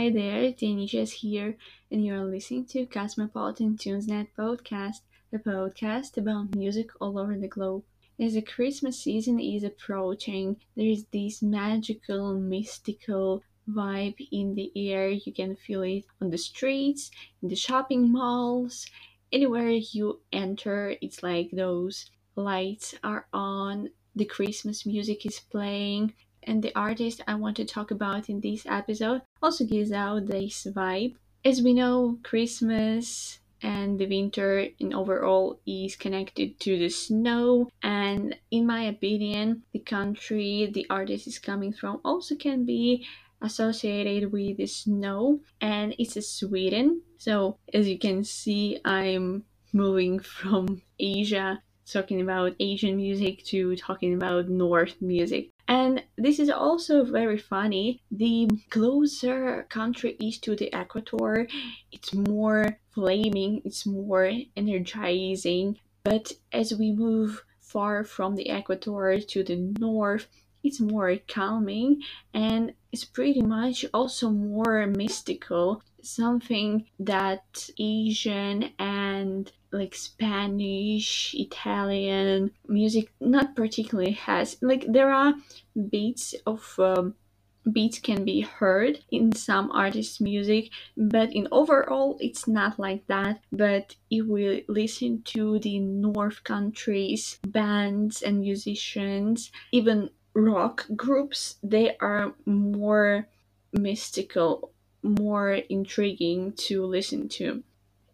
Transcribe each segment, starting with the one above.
Hi there, Jess here, and you're listening to Cosmopolitan TunesNet Podcast, the podcast about music all over the globe. As the Christmas season is approaching, there is this magical, mystical vibe in the air. You can feel it on the streets, in the shopping malls, anywhere you enter. It's like those lights are on, the Christmas music is playing, and the artist I want to talk about in this episode also gives out this vibe. As we know, Christmas and the winter in overall is connected to the snow and in my opinion the country the artist is coming from also can be associated with the snow and it's sweden so as you can see i'm moving from asia talking about asian music to talking about north music and this is also very funny. The closer country is to the equator, it's more flaming, it's more energizing. But as we move far from the equator to the north, it's more calming and it's pretty much also more mystical something that asian and like spanish italian music not particularly has. Like there are beats of um, beats can be heard in some artists music but in overall it's not like that. But if we listen to the north countries bands and musicians even rock groups they are more mystical more intriguing to listen to.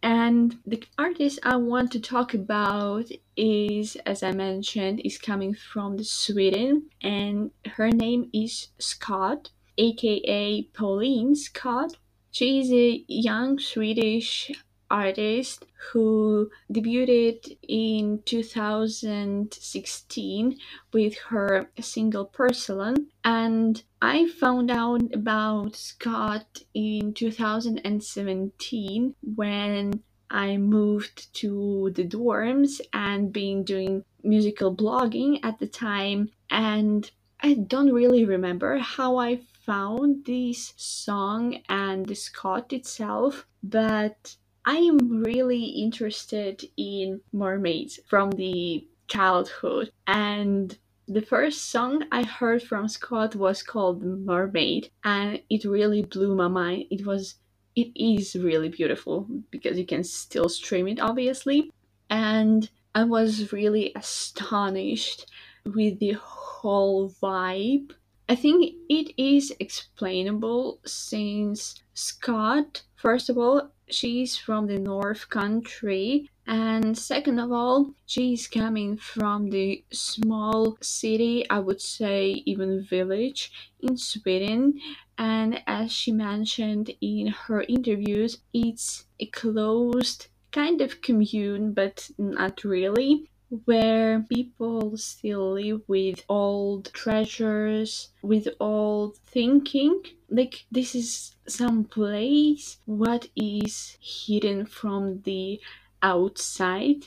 And the artist i want to talk about is as i mentioned is coming from sweden and her name is skott aka pauline skott. She is a young swedish artist who debuted in 2016 with her single Porcelain. And I found out about Skott in 2017 when I moved to the dorms and been doing musical blogging at the time. And I don't really remember how I found this song and the Skott itself, but I am really interested in mermaids from the childhood and the first song I heard from Skott was called Mermaid and it really blew my mind. It was it is really beautiful because you can still stream it obviously and I was really astonished with the whole vibe. I think it is explainable since Skott first of all she's from the north country and second of all she's coming from the small city i would say even village in sweden. And as she mentioned in her interviews it's a closed kind of commune but not really where people still live with old treasures, with old thinking. Like, this is some place what is hidden from the outside.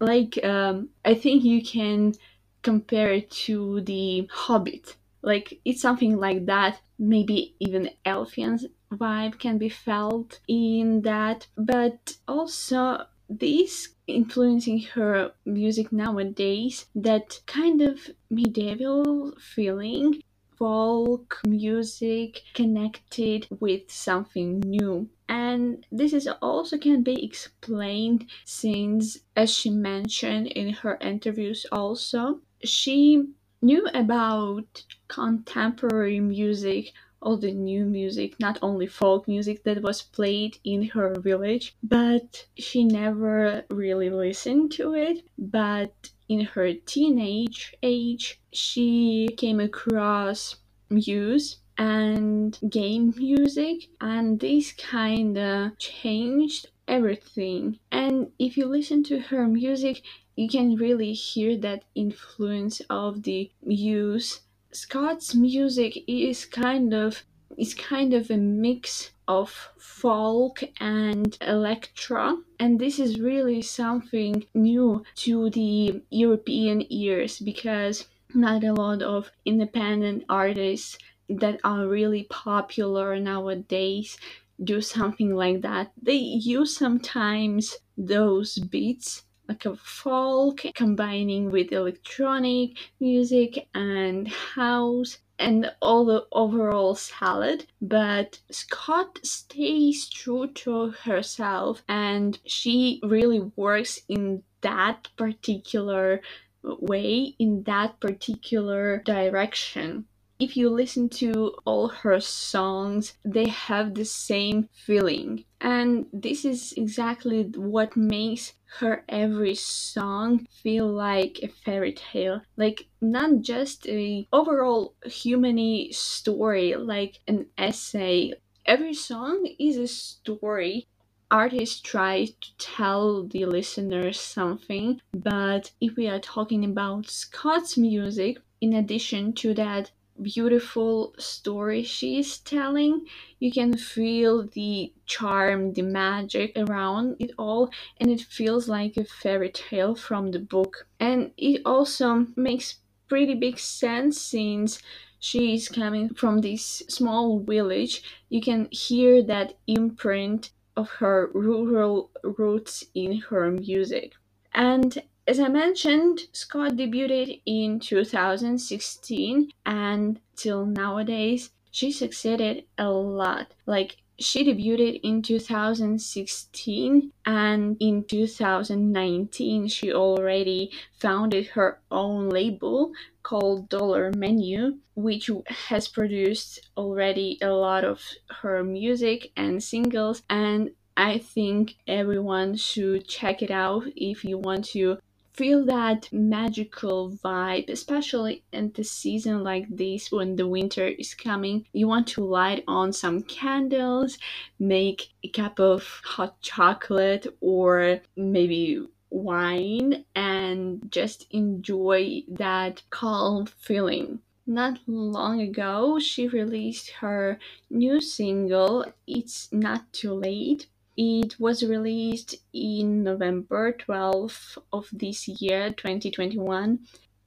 Like, um, I think you can compare it to the Hobbit. Like, it's something like that. Maybe even Elfian vibe can be felt in that, but also this influencing her music nowadays that kind of medieval feeling folk music connected with something new. And this is also can be explained since as she mentioned in her interviews also she knew about contemporary music all the new music, not only folk music that was played in her village, but she never really listened to it. But in her teenage age, she came across Muse and game music, and this kind of changed everything. And if you listen to her music, you can really hear that influence of the Muse Skott's music is kind of is kind of a mix of folk and electro and this is really something new to the European ears because not a lot of independent artists that are really popular nowadays do something like that. They use sometimes those beats like a folk combining with electronic music and house and all the overall salad. But skott stays true to herself and she really works in that particular way in that particular direction if you listen to all her songs, they have the same feeling. And this is exactly what makes her every song feel like a fairy tale. Like not just a overall humany story, like an essay. Every song is a story artists try to tell the listeners something, but if we are talking about Skott's music, in addition to that beautiful story she's telling, you can feel the charm, the magic around it all, and it feels like a fairy tale from the book. And it also makes pretty big sense since she is coming from this small village. You can hear that imprint of her rural roots in her music. And as I mentioned, Skott debuted in 2016 and till nowadays she succeeded a lot. Like she debuted in 2016 and in 2019 she already founded her own label called Dollar Menu which has produced already a lot of her music and singles and I think everyone should check it out if you want to feel that magical vibe, especially in the season like this when the winter is coming. You want to light on some candles, make a cup of hot chocolate, or maybe wine, and just enjoy that calm feeling. Not long ago, she released her new single, It's Not Too Late, it was released in November 12th of this year, 2021.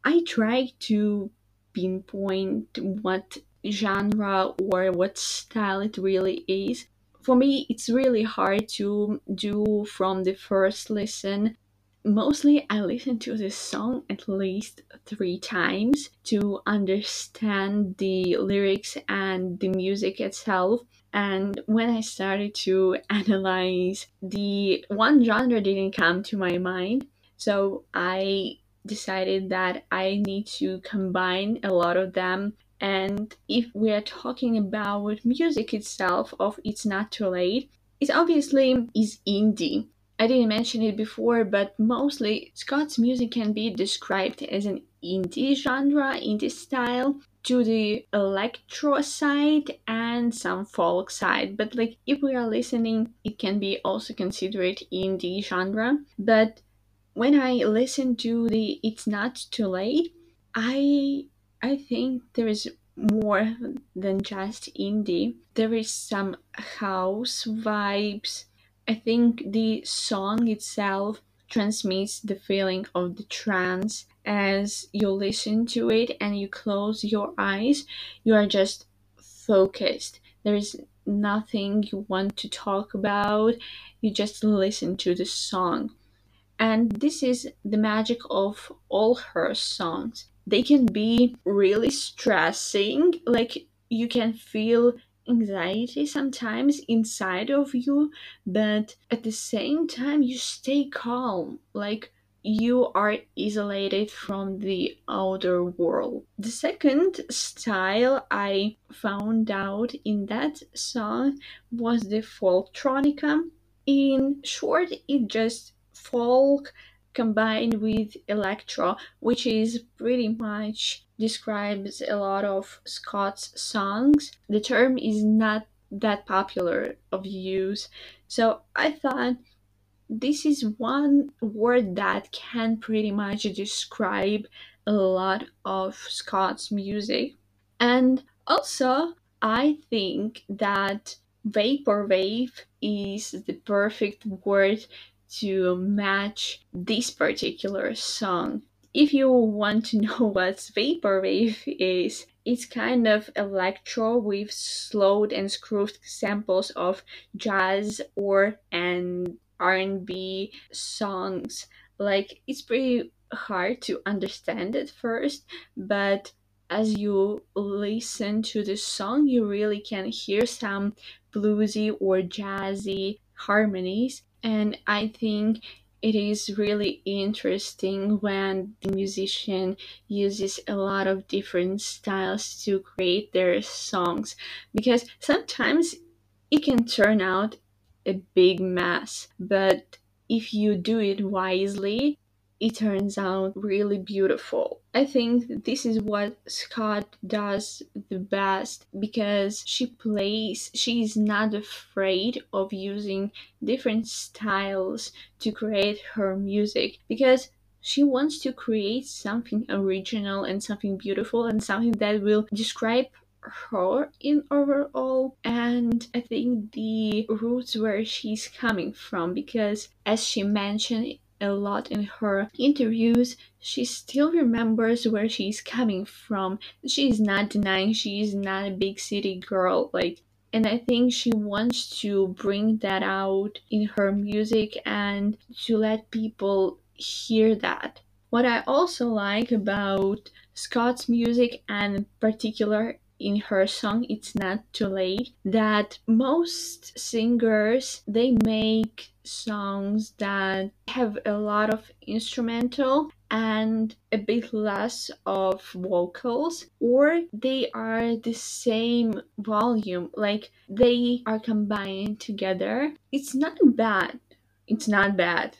I tried to pinpoint what genre or what style it really is. For me, it's really hard to do from the first listen. Mostly, I listen to this song at least three times to understand the lyrics and the music itself and when I started to analyze, the one genre didn't come to my mind. So I decided that I need to combine a lot of them. And if we're talking about music itself, of It's Not Too Late, it obviously is indie. I didn't mention it before, but mostly Skott's music can be described as an indie genre, indie style, to the electro side and some folk side. But like if we are listening it can be also considered indie genre. But when i listen to the it's not too late i i think there is more than just indie. There is some house vibes i think the song itself transmits the feeling of the trance as you listen to it and you close your eyes, you are just focused. There is nothing you want to talk about, you just listen to the song. And this is the magic of all her songs. They can be really stressing, like you can feel anxiety sometimes inside of you, but at the same time, you stay calm. Like you are isolated from the outer world. The second style I found out in that song was the folktronica. In short, it just folk combined with electro, which is pretty much describes a lot of Skott's songs. The term is not that popular of use, so I thought this is one word that can pretty much describe a lot of Skott's music. And also, I think that vaporwave is the perfect word to match this particular song. If you want to know what vaporwave is, it's kind of electro with slowed and screwed samples of jazz or and R&B songs. Like it's pretty hard to understand at first, but as you listen to the song, you really can hear some bluesy or jazzy harmonies. And I think it is really interesting when the musician uses a lot of different styles to create their songs because sometimes it can turn out a big mess, but if you do it wisely, it turns out really beautiful. I think this is what Skott does the best because she plays, she is not afraid of using different styles to create her music because she wants to create something original and something beautiful and something that will describe her in overall and i think the roots where she's coming from because as she mentioned a lot in her interviews, she still remembers where she's coming from. She's not denying she's not a big city girl, like and I think she wants to bring that out in her music and to let people hear that. What I also like about Skott's music and in particular in her song It's Not Too Late that most singers they make songs that have a lot of instrumental and a bit less of vocals or they are the same volume like they are combined together. It's not bad. It's not bad.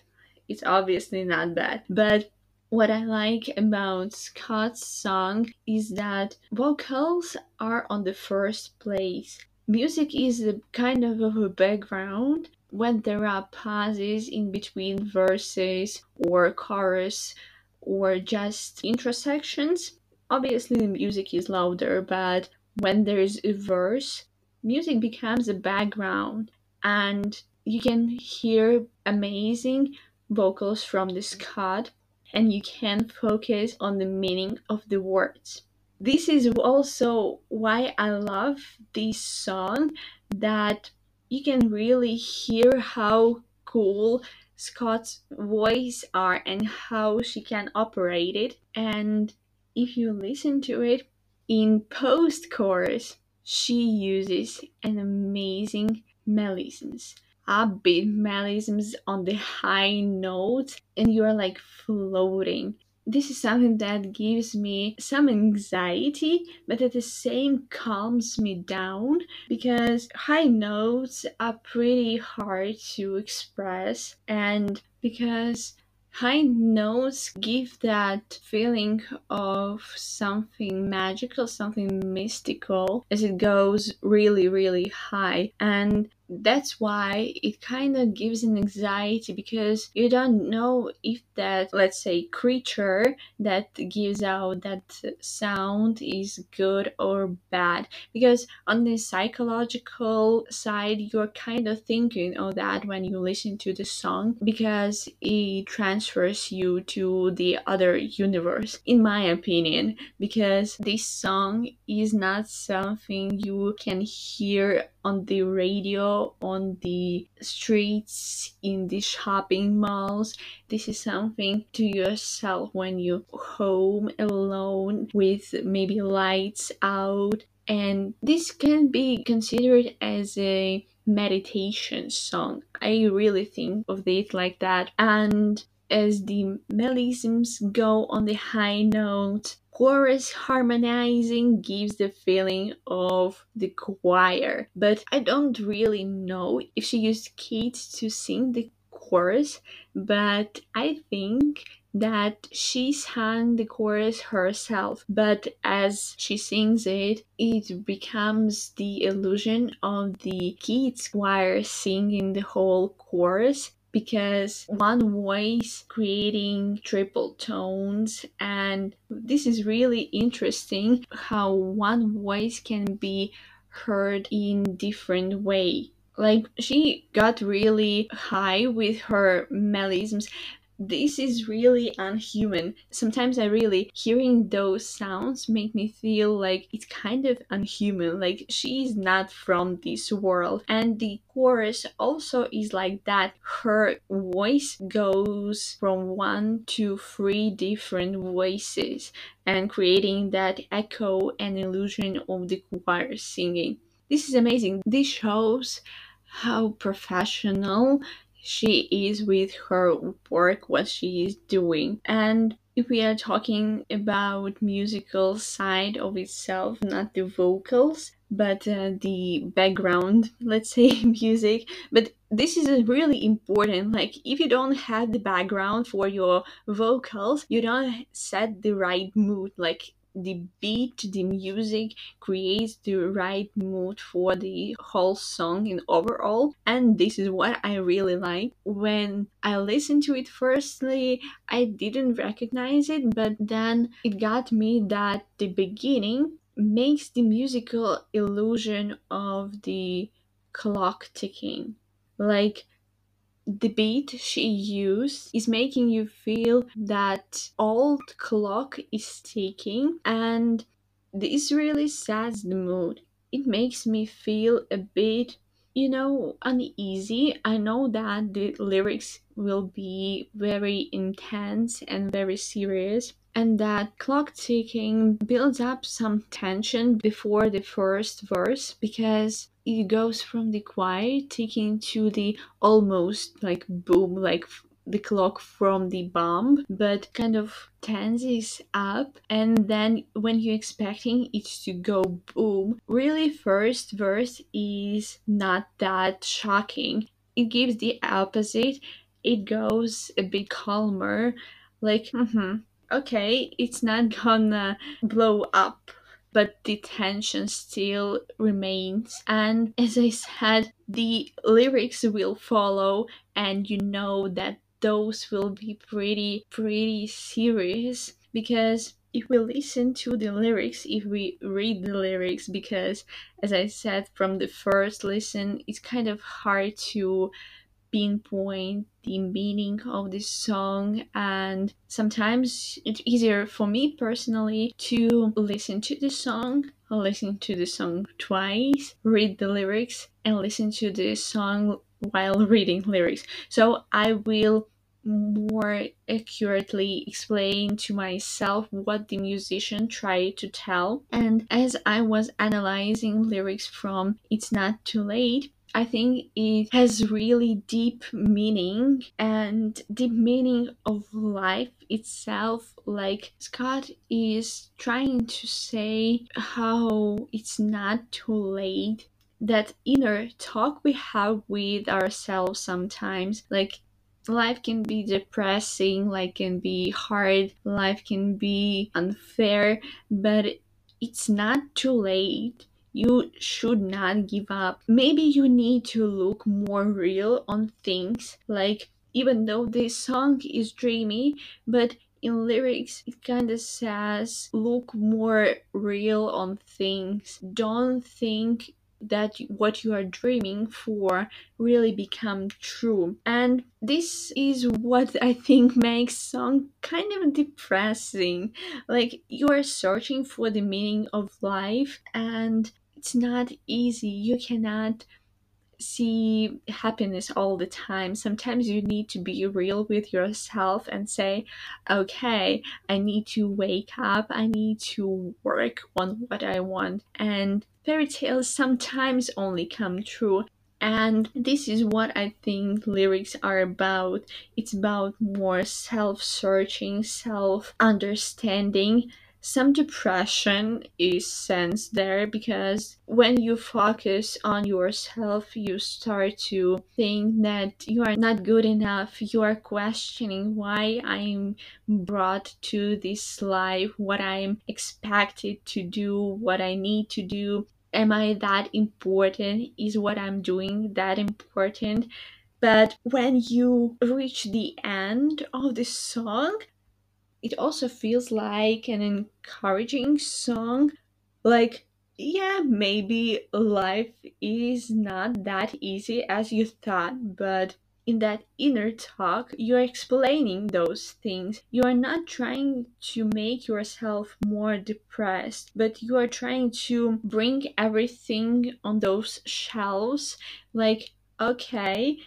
It's obviously not bad but what I like about Skott's song is that vocals are on the first place. Music is kind of a background when there are pauses in between verses or chorus or just intersections. Obviously, the music is louder, but when there's a verse, music becomes a background and you can hear amazing vocals from the Skott and you can focus on the meaning of the words. This is also why I love this song that you can really hear how cool Skott's voice are and how she can operate it. And if you listen to it in post chorus, she uses an amazing melisms upbeat melisms on the high notes and you're like floating this is something that gives me some anxiety, but at the same calms me down because high notes are pretty hard to express and because high notes give that feeling of something magical, something mystical as it goes really, really high. And that's why it kind of gives an anxiety because you don't know if that let's say creature that gives out that sound is good or bad. Because on the psychological side you're kind of thinking of that when you listen to the song because it transfers you to the other universe in my opinion because this song is not something you can hear on the radio, on the streets, in the shopping malls. This is something to yourself when you're home alone with maybe lights out. And this can be considered as a meditation song. I really think of it like that. And as the melisms go on the high note, chorus harmonizing gives the feeling of the choir. But I don't really know if she used Kate to sing the chorus, but I think that she sang the chorus herself, but as she sings it, it becomes the illusion of the kids choir singing the whole chorus because one voice creating triple tones and this is really interesting how one voice can be heard in different way. Like she got really high with her melisms this is really unhuman. Sometimes I really hearing those sounds make me feel like it's kind of unhuman, like she's not from this world. And the chorus also is like that. Her voice goes from one to three different voices and creating that echo and illusion of the choir singing. This is amazing. This shows how professional she is with her work, what she is doing. And if we are talking about musical side of itself, not the vocals, but uh, the background, let's say music. But this is really important. Like, if you don't have the background for your vocals, you don't set the right mood. Like, the beat, the music creates the right mood for the whole song in overall. And this is what I really like. When I listened to it firstly, I didn't recognize it, but then it got me that the beginning makes the musical illusion of the clock ticking. Like the beat she used is making you feel that old clock is ticking and this really sets the mood. It makes me feel a bit you know uneasy. I know that the lyrics will be very intense and very serious and that clock ticking builds up some tension before the first verse because it goes from the quiet ticking to the almost like boom like the clock from the bomb but kind of tenses up. And then when you're expecting it to go boom really first verse is not that shocking. It gives the opposite. It goes a bit calmer like mm-hmm, okay it's not gonna blow up but the tension still remains. And as I said, the lyrics will follow, and you know that those will be pretty, pretty serious because if we listen to the lyrics, if we read the lyrics, because as I said from the first listen, it's kind of hard to pinpoint the meaning of this song and sometimes it's easier for me personally to listen to the song listen to the song twice read the lyrics and listen to the song while reading lyrics. So i will more accurately explain to myself what the musician tried to tell. And as i was analyzing lyrics from it's not too late I think it has really deep meaning and deep meaning of life itself. Like Skott is trying to say how it's not too late. That inner talk we have with ourselves sometimes, like life can be depressing, life can be hard, life can be unfair, but it's not too late you should not give up. Maybe you need to look more real on things. Like, even though this song is dreamy, but in lyrics it kind of says look more real on things. Don't think that what you are dreaming for really become true and this is what i think makes song kind of depressing like you are searching for the meaning of life and it's not easy you cannot see happiness all the time. Sometimes you need to be real with yourself and say, okay, I need to wake up, I need to work on what I want. And fairy tales sometimes only come true. And this is what I think lyrics are about. It's about more self searching, self understanding some depression is sensed there because when you focus on yourself, you start to think that you are not good enough. You are questioning why I'm brought to this life, what I'm expected to do, what I need to do. Am I that important? Is what I'm doing that important? But when you reach the end of the song, it also feels like an encouraging song. Like, yeah, maybe life is not that easy as you thought, but in that inner talk, you're explaining those things. You are not trying to make yourself more depressed, but you are trying to bring everything on those shelves like, okay,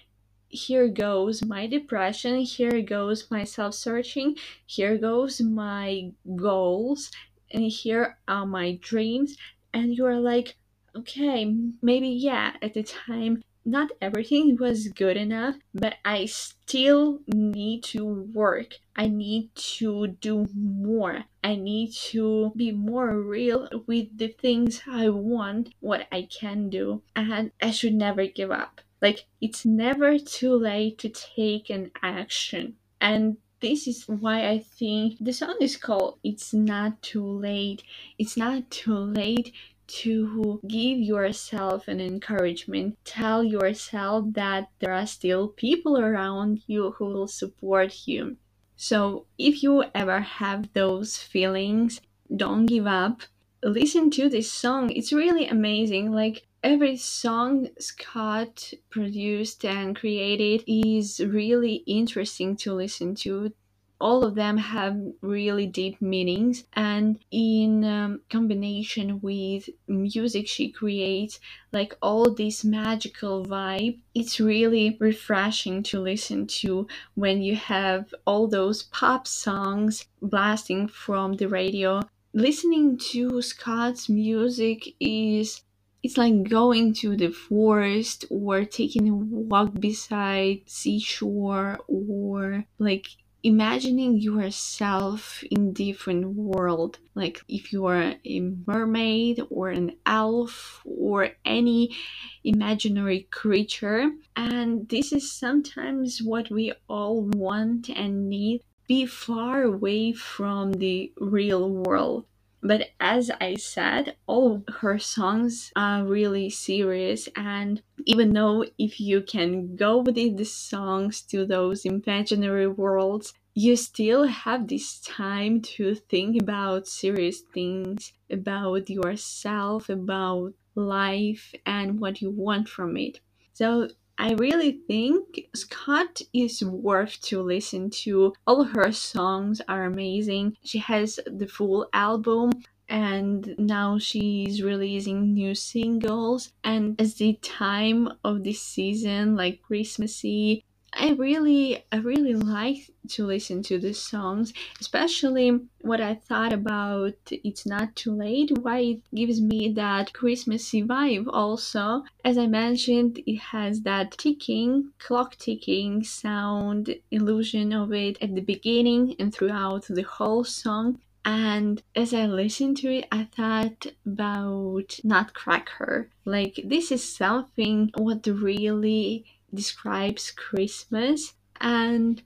here goes my depression, here goes my self searching, here goes my goals, and here are my dreams. And you're like, okay, maybe, yeah, at the time, not everything was good enough, but I still need to work. I need to do more. I need to be more real with the things I want, what I can do, and I should never give up. Like, it's never too late to take an action. And this is why I think the song is called It's Not Too Late. It's not too late to give yourself an encouragement. Tell yourself that there are still people around you who will support you. So, if you ever have those feelings, don't give up. Listen to this song. It's really amazing. Like, every song Skott produced and created is really interesting to listen to. All of them have really deep meanings and in um, combination with music she creates like all this magical vibe it's really refreshing to listen to when you have all those pop songs blasting from the radio. Listening to skott's music is it's like going to the forest or taking a walk beside seashore or like imagining yourself in different world. Like if you are a mermaid or an elf or any imaginary creature. And this is sometimes what we all want and need. Be far away from the real world but as I said, all her songs are really serious, and even though if you can go with the songs to those imaginary worlds, you still have this time to think about serious things, about yourself, about life, and what you want from it. So I really think Skott is worth to listen to. All her songs are amazing. She has the full album and now she's releasing new singles and as the time of this season like christmassy I really, I really like to listen to the songs, especially what I thought about It's Not Too Late, why it gives me that Christmassy vibe also. As I mentioned, it has that ticking, clock ticking sound illusion of it at the beginning and throughout the whole song. And as I listened to it, I thought about Nutcracker. Like, this is something what really describes Christmas and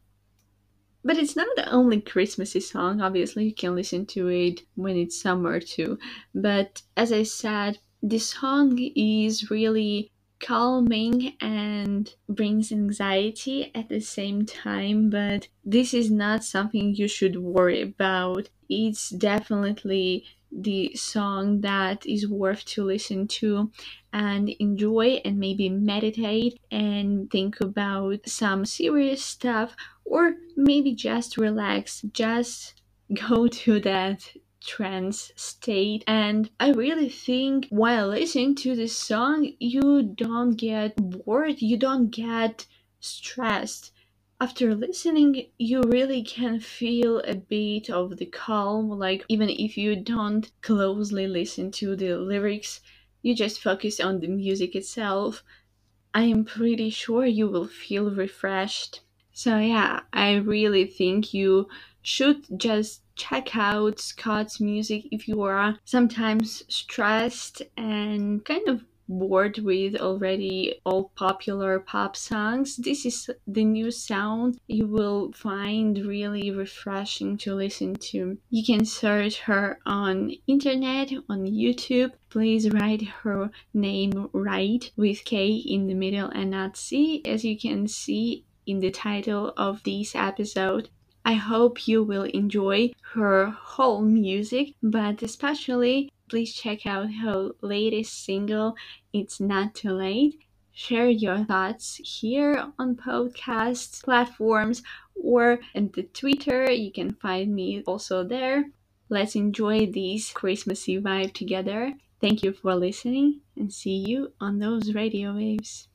but it's not the only Christmassy song. Obviously, you can listen to it when it's summer too. But as I said, this song is really calming and brings anxiety at the same time. But this is not something you should worry about. It's definitely the song that is worth to listen to and enjoy and maybe meditate and think about some serious stuff or maybe just relax just go to that trance state. And i really think while listening to this song you don't get bored you don't get stressed after listening, you really can feel a bit of the calm, like even if you don't closely listen to the lyrics, you just focus on the music itself. I am pretty sure you will feel refreshed. So, yeah, I really think you should just check out Skott's music if you are sometimes stressed and kind of bored with already all popular pop songs, this is the new sound you will find really refreshing to listen to. You can search her on internet, on YouTube. Please write her name right with K in the middle and not C, as you can see in the title of this episode. I hope you will enjoy her whole music, but especially please check out her latest single, It's Not Too Late. share your thoughts here on podcast platforms or in the Twitter. You can find me also there. Let's enjoy this Christmassy vibe together. Thank you for listening and see you on those radio waves.